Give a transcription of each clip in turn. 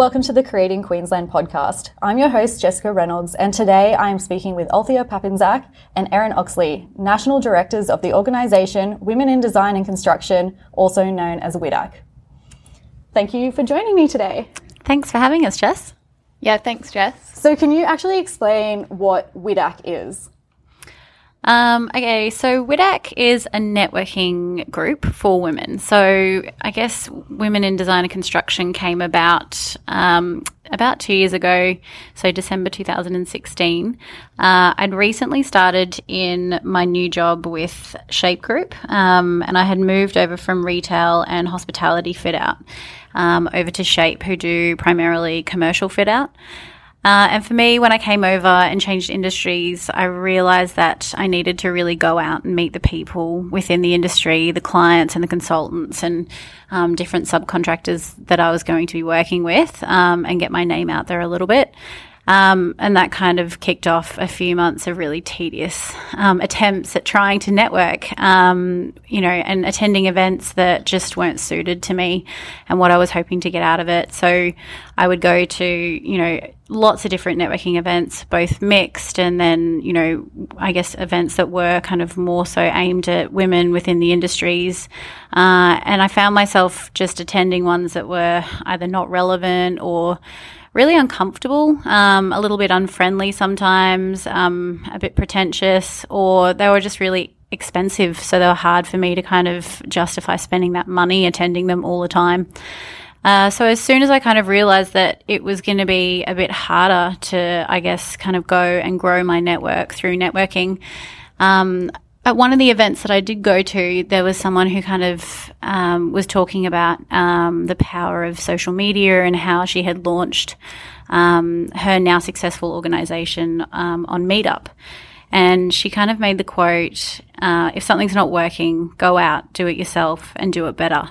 welcome to the Creating Queensland podcast. I'm your host, Jessica Reynolds, and today I am speaking with Althea Papinczak and Erin Oxley, National Directors of the organisation Women in Design and Construction, also known as WIDAC. Thank you for joining me today. Thanks for having us, Jess. Yeah, thanks, Jess. So, can you actually explain what WIDAC is? Um, okay, so WIDAC is a networking group for women. So I guess Women in Design and Construction came about um, about two years ago, so December 2016. Uh, I'd recently started in my new job with Shape Group, um, and I had moved over from retail and hospitality fit out um, over to Shape, who do primarily commercial fit out. Uh, and for me, when I came over and changed industries, I realized that I needed to really go out and meet the people within the industry, the clients and the consultants and um, different subcontractors that I was going to be working with um, and get my name out there a little bit. Um, and that kind of kicked off a few months of really tedious um, attempts at trying to network, um, you know, and attending events that just weren't suited to me and what I was hoping to get out of it. So I would go to, you know, lots of different networking events, both mixed and then, you know, I guess events that were kind of more so aimed at women within the industries. Uh, and I found myself just attending ones that were either not relevant or really uncomfortable, um, a little bit unfriendly sometimes, um, a bit pretentious, or they were just really expensive. So they were hard for me to kind of justify spending that money attending them all the time. Uh, so as soon as I kind of realized that it was going to be a bit harder to, I guess, kind of go and grow my network through networking, um, at one of the events that I did go to, there was someone who kind of um, was talking about um, the power of social media and how she had launched um, her now successful organization um, on Meetup. And she kind of made the quote uh, if something's not working, go out, do it yourself, and do it better.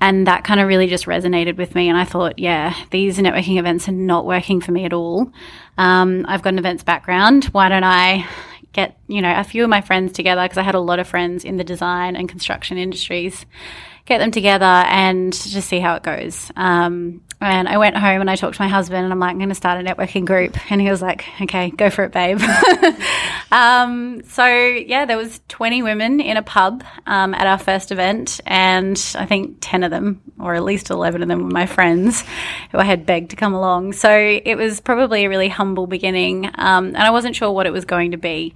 And that kind of really just resonated with me. And I thought, yeah, these networking events are not working for me at all. Um, I've got an events background. Why don't I get, you know, a few of my friends together because I had a lot of friends in the design and construction industries, get them together and just see how it goes. Um, and I went home and I talked to my husband and I'm like, I'm going to start a networking group. And he was like, okay, go for it, babe. um, so yeah, there was 20 women in a pub, um, at our first event. And I think 10 of them, or at least 11 of them were my friends who I had begged to come along. So it was probably a really humble beginning. Um, and I wasn't sure what it was going to be.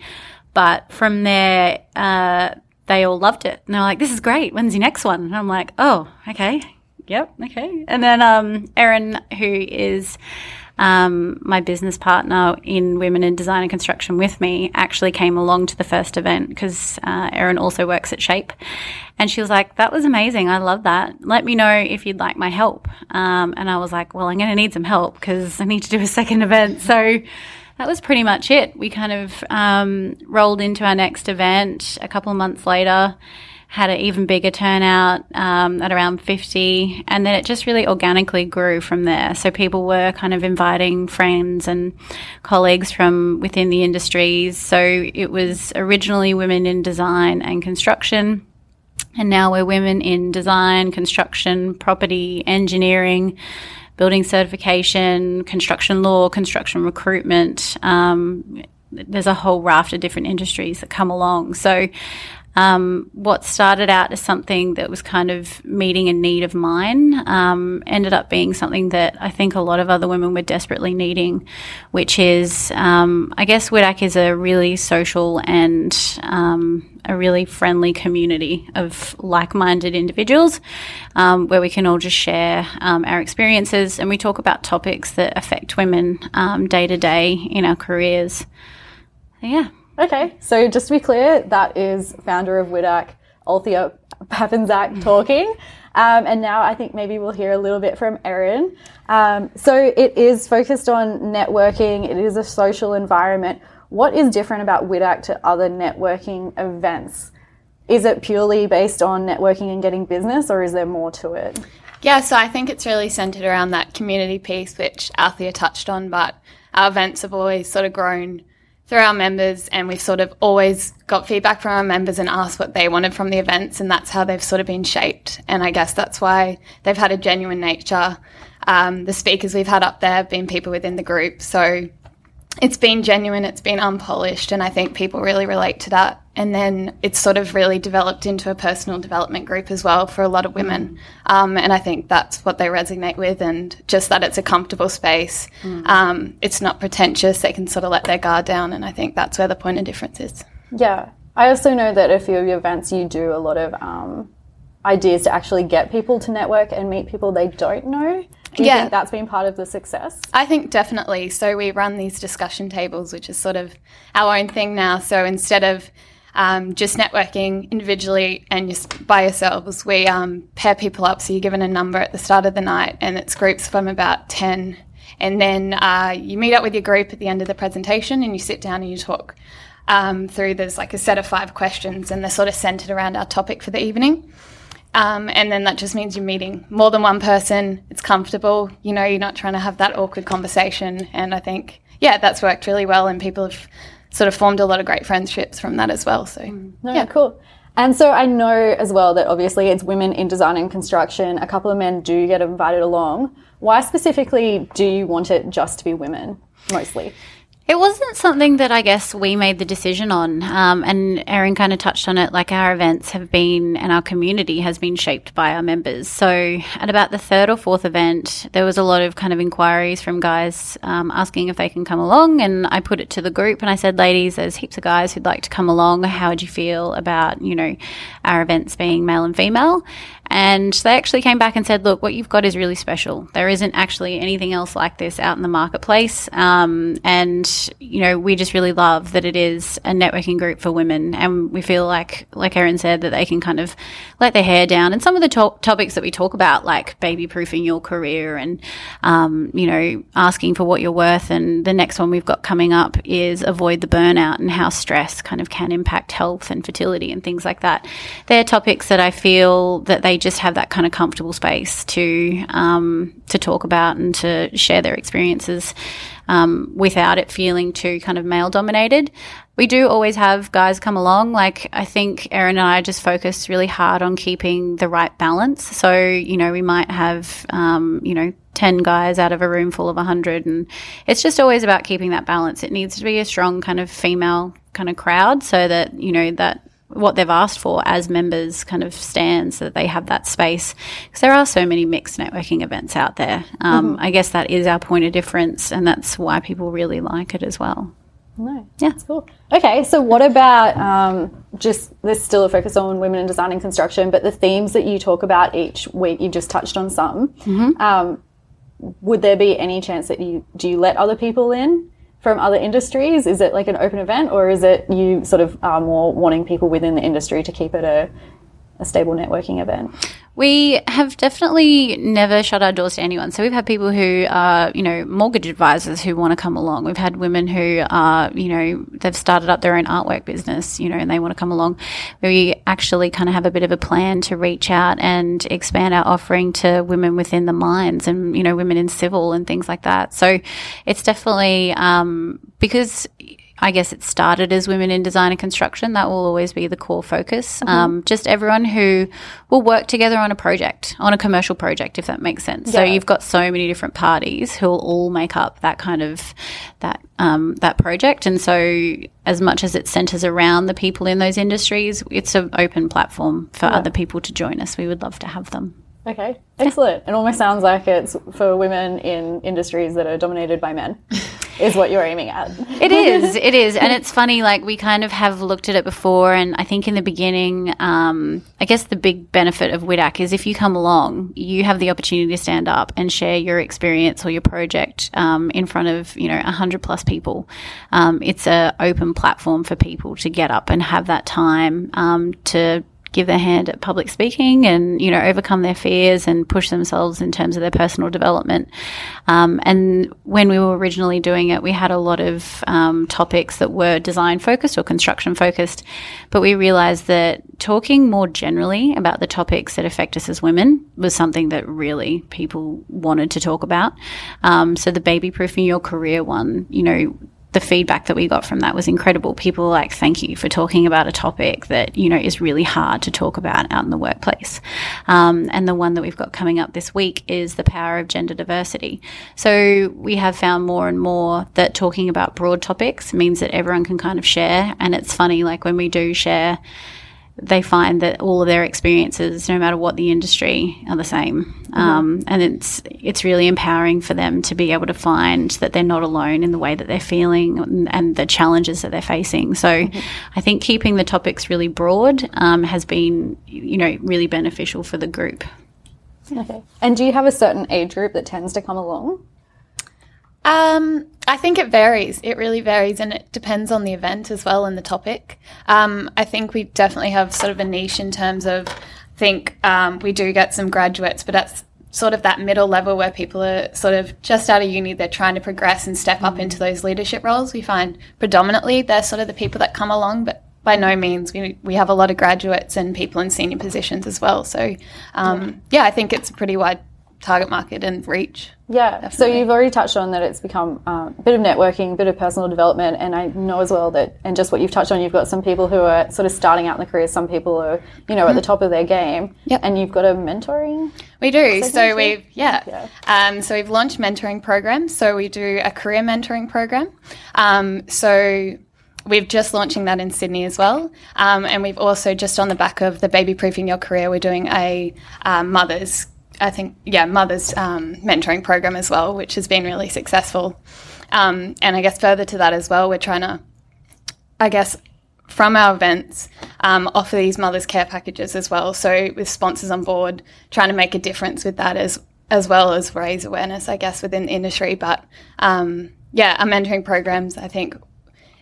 But from there, uh, they all loved it. And they're like, this is great. When's your next one? And I'm like, oh, okay, Yep. Okay. And then um, Erin, who is um, my business partner in Women in Design and Construction with me, actually came along to the first event because uh, Erin also works at Shape. And she was like, that was amazing. I love that. Let me know if you'd like my help. Um, and I was like, well, I'm going to need some help because I need to do a second event. So that was pretty much it. We kind of um, rolled into our next event a couple of months later had an even bigger turnout um, at around 50 and then it just really organically grew from there so people were kind of inviting friends and colleagues from within the industries so it was originally women in design and construction and now we're women in design construction property engineering building certification construction law construction recruitment um, there's a whole raft of different industries that come along. So um, what started out as something that was kind of meeting a need of mine um, ended up being something that I think a lot of other women were desperately needing, which is, um, I guess, WIDAC is a really social and um, a really friendly community of like-minded individuals um, where we can all just share um, our experiences and we talk about topics that affect women day to day in our careers. yeah. Okay, so just to be clear, that is founder of WIDAC, Althea Papinczak talking. Um, and now I think maybe we'll hear a little bit from Erin. Um, so it is focused on networking, it is a social environment. What is different about WIDAC to other networking events? Is it purely based on networking and getting business, or is there more to it? Yeah, so I think it's really centered around that community piece, which Althea touched on, but our events have always sort of grown through our members and we've sort of always got feedback from our members and asked what they wanted from the events and that's how they've sort of been shaped and i guess that's why they've had a genuine nature Um, the speakers we've had up there have been people within the group. So it's been genuine, it's been unpolished, and I think people really relate to that. And then it's sort of really developed into a personal development group as well for a lot of women. Um, and I think that's what they resonate with, and just that it's a comfortable space. Mm. Um, it's not pretentious, they can sort of let their guard down, and I think that's where the point of difference is. Yeah. I also know that a few of your events you do a lot of um, ideas to actually get people to network and meet people they don't know. Do you yeah. think that's been part of the success? I think definitely. So we run these discussion tables, which is sort of our own thing now. So instead of um, just networking individually and just by yourselves, we um, pair people up. So you're given a number at the start of the night, and it's groups from about 10. And then uh, you meet up with your group at the end of the presentation and you sit down and you talk um, through. There's like a set of five questions, and they're sort of centered around our topic for the evening. Um, and then that just means you're meeting more than one person. It's comfortable. You know, you're not trying to have that awkward conversation. And I think, yeah, that's worked really well. And people have sort of formed a lot of great friendships from that as well. So, mm. no, yeah, cool. And so I know as well that obviously it's women in design and construction. A couple of men do get invited along. Why specifically do you want it just to be women mostly? It wasn't something that I guess we made the decision on. Um, and Erin kind of touched on it. Like our events have been and our community has been shaped by our members. So at about the third or fourth event, there was a lot of kind of inquiries from guys um, asking if they can come along. And I put it to the group and I said, ladies, there's heaps of guys who'd like to come along. How would you feel about, you know, our events being male and female? And they actually came back and said, look, what you've got is really special. There isn't actually anything else like this out in the marketplace. Um, and, you know, we just really love that it is a networking group for women. And we feel like, like Erin said, that they can kind of let their hair down. And some of the to- topics that we talk about, like baby proofing your career and, um, you know, asking for what you're worth. And the next one we've got coming up is avoid the burnout and how stress kind of can impact health and fertility and things like that. They're topics that I feel that they they just have that kind of comfortable space to um, to talk about and to share their experiences um, without it feeling too kind of male dominated. We do always have guys come along. Like I think Erin and I just focus really hard on keeping the right balance. So you know we might have um, you know 10 guys out of a room full of 100 and it's just always about keeping that balance it needs to be a strong kind of female kind of crowd so that you know that what they've asked for as members kind of stands so that they have that space. Because there are so many mixed networking events out there. Um, mm-hmm. i guess that is our point of difference and that's why people really like it as well. No yeah. that's cool. Okay so what about um, just there's still a focus on women in design and construction but the themes that you talk about each week you've just touched on some. Mm-hmm. um, would there be any chance that you do you let other people in from other industries? Is it like an open event, or is it you sort of are more wanting people within the industry to keep it a, a stable networking event? We have definitely never shut our doors to anyone. So we've had people who are, you know, mortgage advisors who want to come along. We've had women who are, you know, they've started up their own artwork business, you know, and they want to come along. We actually kind of have a bit of a plan to reach out and expand our offering to women within the mines and, you know, women in civil and things like that. So it's definitely, um, because I guess it started as women in design and construction. That will always be the core focus. Mm-hmm. Um, just everyone who will work together on a project, on a commercial project, if that makes sense. Yeah. So you've got so many different parties who will all make up that kind of that um, that project. And so, as much as it centres around the people in those industries, it's an open platform for yeah. other people to join us. We would love to have them. Okay, excellent. It almost sounds like it's for women in industries that are dominated by men. is what you're aiming at. it is, it is, and it's funny. Like we kind of have looked at it before, and I think in the beginning, um, I guess the big benefit of WIDAC is if you come along, you have the opportunity to stand up and share your experience or your project um, in front of you know hundred plus people. Um, it's a open platform for people to get up and have that time um, to give their hand at public speaking and, you know, overcome their fears and push themselves in terms of their personal development. Um, and when we were originally doing it, we had a lot of um, topics that were design focused or construction focused, but we realized that talking more generally about the topics that affect us as women was something that really people wanted to talk about. Um, so the baby proofing your career one, you know, the feedback that we got from that was incredible. People like, thank you for talking about a topic that, you know, is really hard to talk about out in the workplace. Um, and the one that we've got coming up this week is the power of gender diversity. So we have found more and more that talking about broad topics means that everyone can kind of share. And it's funny, like when we do share, they find that all of their experiences, no matter what the industry, are the same, mm-hmm. um, and it's it's really empowering for them to be able to find that they're not alone in the way that they're feeling and, and the challenges that they're facing. So, mm-hmm. I think keeping the topics really broad um, has been, you know, really beneficial for the group. Okay. And do you have a certain age group that tends to come along? Um, I think it varies. It really varies, and it depends on the event as well and the topic. Um, I think we definitely have sort of a niche in terms of. I think um, we do get some graduates, but that's sort of that middle level where people are sort of just out of uni, they're trying to progress and step up into those leadership roles. We find predominantly they're sort of the people that come along, but by no means we, we have a lot of graduates and people in senior positions as well. So, um, yeah, I think it's a pretty wide target market and reach. Yeah. Definitely. So you've already touched on that it's become um, a bit of networking, a bit of personal development, and I know as well that, and just what you've touched on, you've got some people who are sort of starting out in the career. Some people are, you know, at the top of their game. Yep. And you've got a mentoring. We do. So we've yeah. yeah. Um, so we've launched mentoring programs. So we do a career mentoring program. Um, so we've just launching that in Sydney as well. Um, and we've also just on the back of the baby proofing your career, we're doing a um, mother's I think, yeah, Mother's um, mentoring program as well, which has been really successful. Um, and I guess further to that as well, we're trying to, I guess, from our events, um, offer these mothers care packages as well. So with sponsors on board, trying to make a difference with that as as well as raise awareness, I guess, within the industry. But um, yeah, our mentoring programs, I think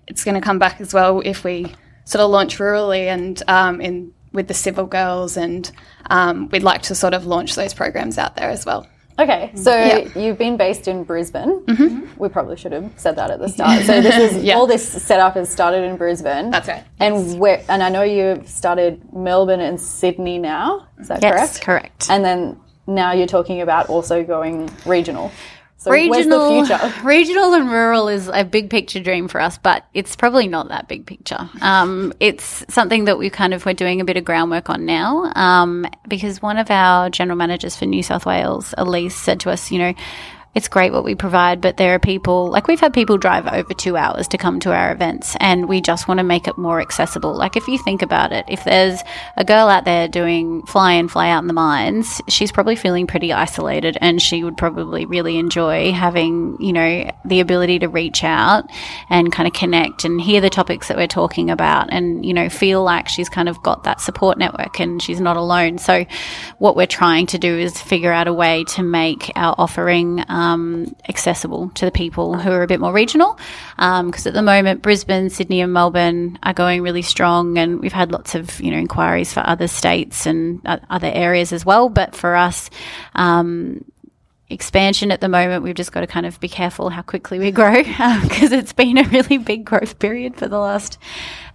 it's going to come back as well if we sort of launch rurally and um, in with the civil girls, and um, we'd like to sort of launch those programs out there as well. Okay, so yeah. you've been based in Brisbane. Mm-hmm. We probably should have said that at the start. So this is yeah. all this setup has started in Brisbane. That's right. And yes. where and I know you've started Melbourne and Sydney now. Is that yes, correct? correct. And then now you're talking about also going regional. So regional, regional and rural is a big picture dream for us, but it's probably not that big picture. Um, it's something that we kind of we're doing a bit of groundwork on now, um, because one of our general managers for New South Wales, Elise, said to us, you know it's great what we provide, but there are people, like we've had people drive over two hours to come to our events, and we just want to make it more accessible. Like, if you think about it, if there's a girl out there doing fly in, fly out in the mines, she's probably feeling pretty isolated, and she would probably really enjoy having, you know, the ability to reach out and kind of connect and hear the topics that we're talking about and, you know, feel like she's kind of got that support network and she's not alone. So, what we're trying to do is figure out a way to make our offering. Um, um, accessible to the people who are a bit more regional. Because um, at the moment, Brisbane, Sydney, and Melbourne are going really strong, and we've had lots of you know inquiries for other states and other areas as well. But for us, um, expansion at the moment, we've just got to kind of be careful how quickly we grow because um, it's been a really big growth period for the last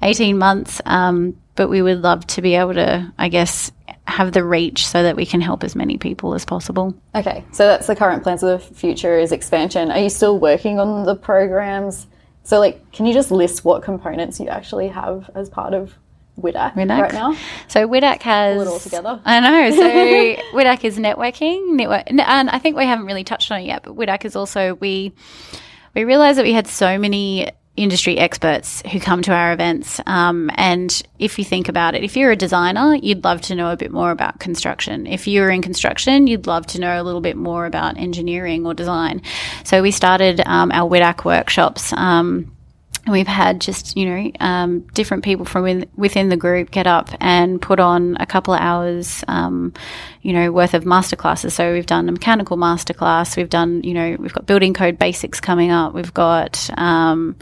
18 months. Um, but we would love to be able to, I guess, have the reach so that we can help as many people as possible. Okay, so that's the current plans of the future is expansion. Are you still working on the programs? So, like, can you just list what components you actually have as part of WIDAC, WIDAC. right now? So WIDAC has Pull it all together. I know. So WIDAC is networking, network, and I think we haven't really touched on it yet. But WIDAC is also we we realized that we had so many industry experts who come to our events. Um, and if you think about it, if you're a designer, you'd love to know a bit more about construction. If you're in construction, you'd love to know a little bit more about engineering or design. So we started um, our WIDAC workshops. Um, and we've had just, you know, um, different people from in, within the group get up and put on a couple of hours, um, you know, worth of masterclasses. So we've done a mechanical masterclass. We've done, you know, we've got building code basics coming up. We've got, um,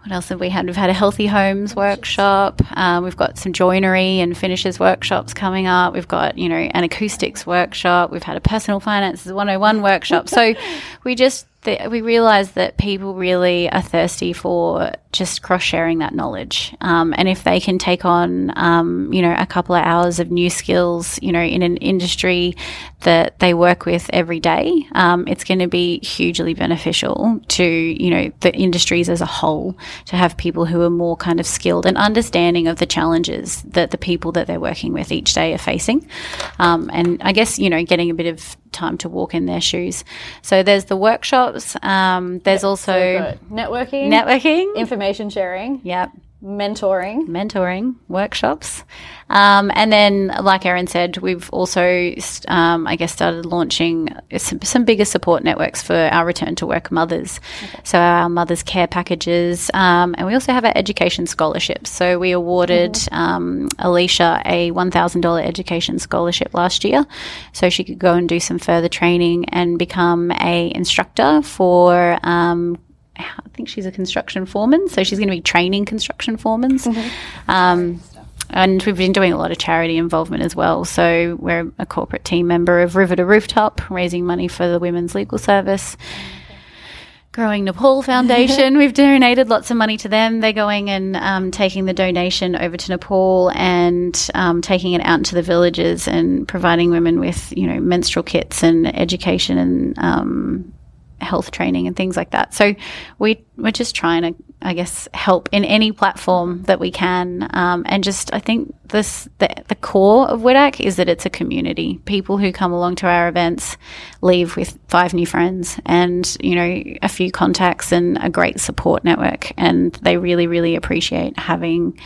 what else have we had? We've had a healthy homes workshop. Um, we've got some joinery and finishes workshops coming up. We've got, you know, an acoustics workshop. We've had a personal finances 101 workshop. So we just that we realize that people really are thirsty for just cross sharing that knowledge. Um, and if they can take on, um, you know, a couple of hours of new skills, you know, in an industry that they work with every day, um, it's going to be hugely beneficial to, you know, the industries as a whole to have people who are more kind of skilled and understanding of the challenges that the people that they're working with each day are facing. Um, and I guess, you know, getting a bit of time to walk in their shoes. So there's the workshops. Um, there's also So networking, networking. information sharing, Yep. Mentoring. mentoring workshops. Um, and then, like Erin said, we've also, um, I guess, started launching some, some bigger support networks for our return to work mothers. So, our mothers' care packages. Um, and we also have our education scholarships. So, we awarded um, Alicia a $1,000 education scholarship last year. So, she could go and do some further training and become a instructor for um, I think she's a construction foreman, so she's going to be training construction foremen. Um, and we've been doing a lot of charity involvement as well. So we're a corporate team member of River to Rooftop, raising money for the Women's Legal Service. Growing Nepal Foundation, we've donated lots of money to them. They're going and um, taking the donation over to Nepal and um, taking it out into the villages and providing women with, you know, menstrual kits and education and um, health training and things like that. So we we're just trying to, I guess, help in any platform that we can. Um, and just I think this the, the core of WIDAC is that it's a community. People who come along to our events leave with five new friends and you know a few contacts and a great support network. And they really really appreciate having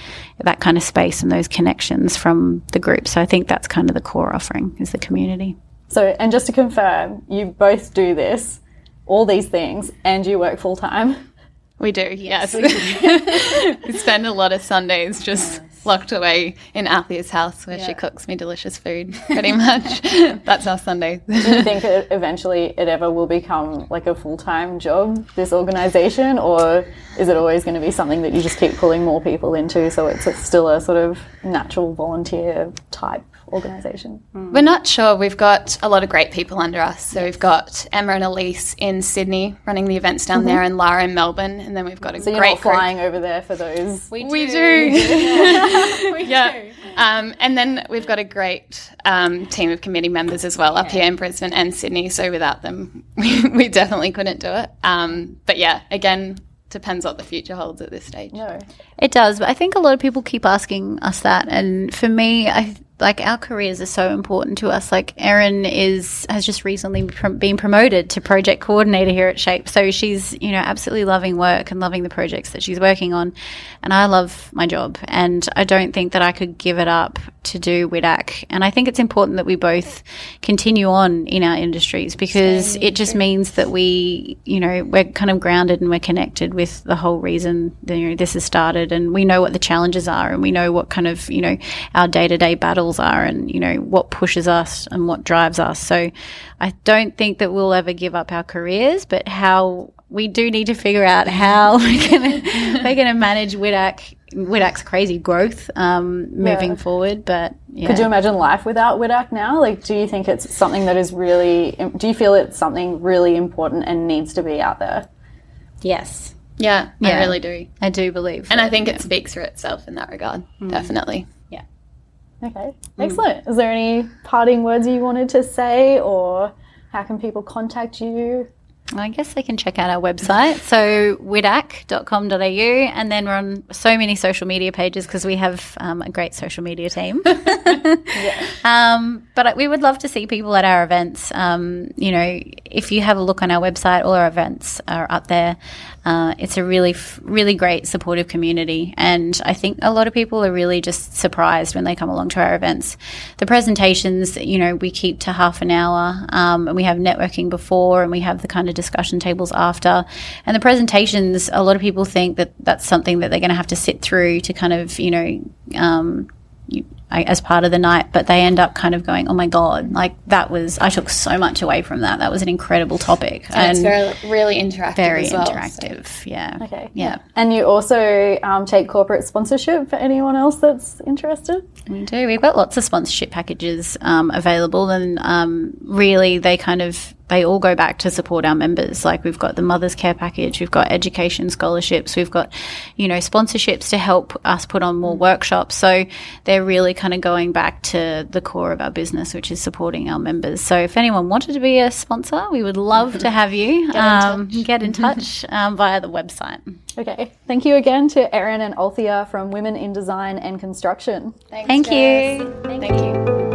that kind of space and those connections from the group. So I think that's kind of the core offering is the community. So, and just to confirm, you both do this, all these things, and you work full time. We do, yes. we spend a lot of Sundays just locked away in Althea's house where she cooks me delicious food, pretty much. That's our Sunday. Do you think that eventually it ever will become like a full time job, this organization, or is it always going to be something that you just keep pulling more people into so it's a, still a sort of natural volunteer type organization? We're not sure. We've got a lot of great people under us. So we've got Emma and Elise in Sydney running the events down there, and Lara in Melbourne. And then we've got a So you're great not flying over there for those. group. We do. yeah. Um, and then we've got a great um, team of committee members as well up here in Brisbane and Sydney. So without them, we, we definitely couldn't do it. Um, but yeah, again, depends what the future holds at this stage. No. It does, but I think a lot of people keep asking us that, and for me, I like our careers are so important to us. Like Erin is has just recently been promoted to project coordinator here at Shape, so she's you know absolutely loving work and loving the projects that she's working on, and I love my job, and I don't think that I could give it up to do WIDAC, and I think it's important that we both continue on in our industries because it just means that we you know we're kind of grounded and we're connected with the whole reason that, you know this has started, and we know what the challenges are, and we know what kind of you know our day to day battles are and you know what pushes us and what drives us. So i don't think that we'll ever give up our careers but how we do need to figure out how we're going to we're going to manage WIDAC WIDAC's crazy growth um, moving Yeah. forward but yeah. Could you imagine life without WIDAC now? Like, do you think it's something that is really, do you feel it's something really important and needs to be out there? yes Yeah, Yeah. I really do. i do believe And I think yeah. it speaks for itself in that regard, definitely. Yeah. Okay, excellent. Is there any parting words you wanted to say, or how can people contact you? I guess they can check out our website. So widac.com.au and then we're on so many social media pages because we have um, a great social media team. um, but we would love to see people at our events. Um, you know, if you have a look on our website, all our events are up there. Uh, it's a really, really great supportive community. And I think a lot of people are really just surprised when they come along to our events. The presentations, you know, we keep to half an hour um, and we have networking before and we have the kind of discussion tables after. And the presentations, a lot of people think that that's something that they're going to have to sit through to kind of, you know, um, you, as part of the night, but they end up kind of going, "Oh my god!" Like that was I took so much away from that. That was an incredible topic And, it's very, really interactive very well. so- interactive. Yeah. Okay. Yeah. And you also um, take corporate sponsorship for anyone else that's interested? We do. We've got lots of sponsorship packages um, available, and um, really, they kind of they all go back to support our members. Like we've got the Mother's Care package, we've got education scholarships, we've got you know sponsorships to help us put on more workshops. So they're really kind of going back to the core of our business, which is supporting our members. So if anyone wanted to be a sponsor, we would love to have you. Get in um, touch, get in touch um, via the website. Okay. Thank you again to Erin and Althea from Women in Design and Construction. Thanks, Thank Jess. you. Thank you.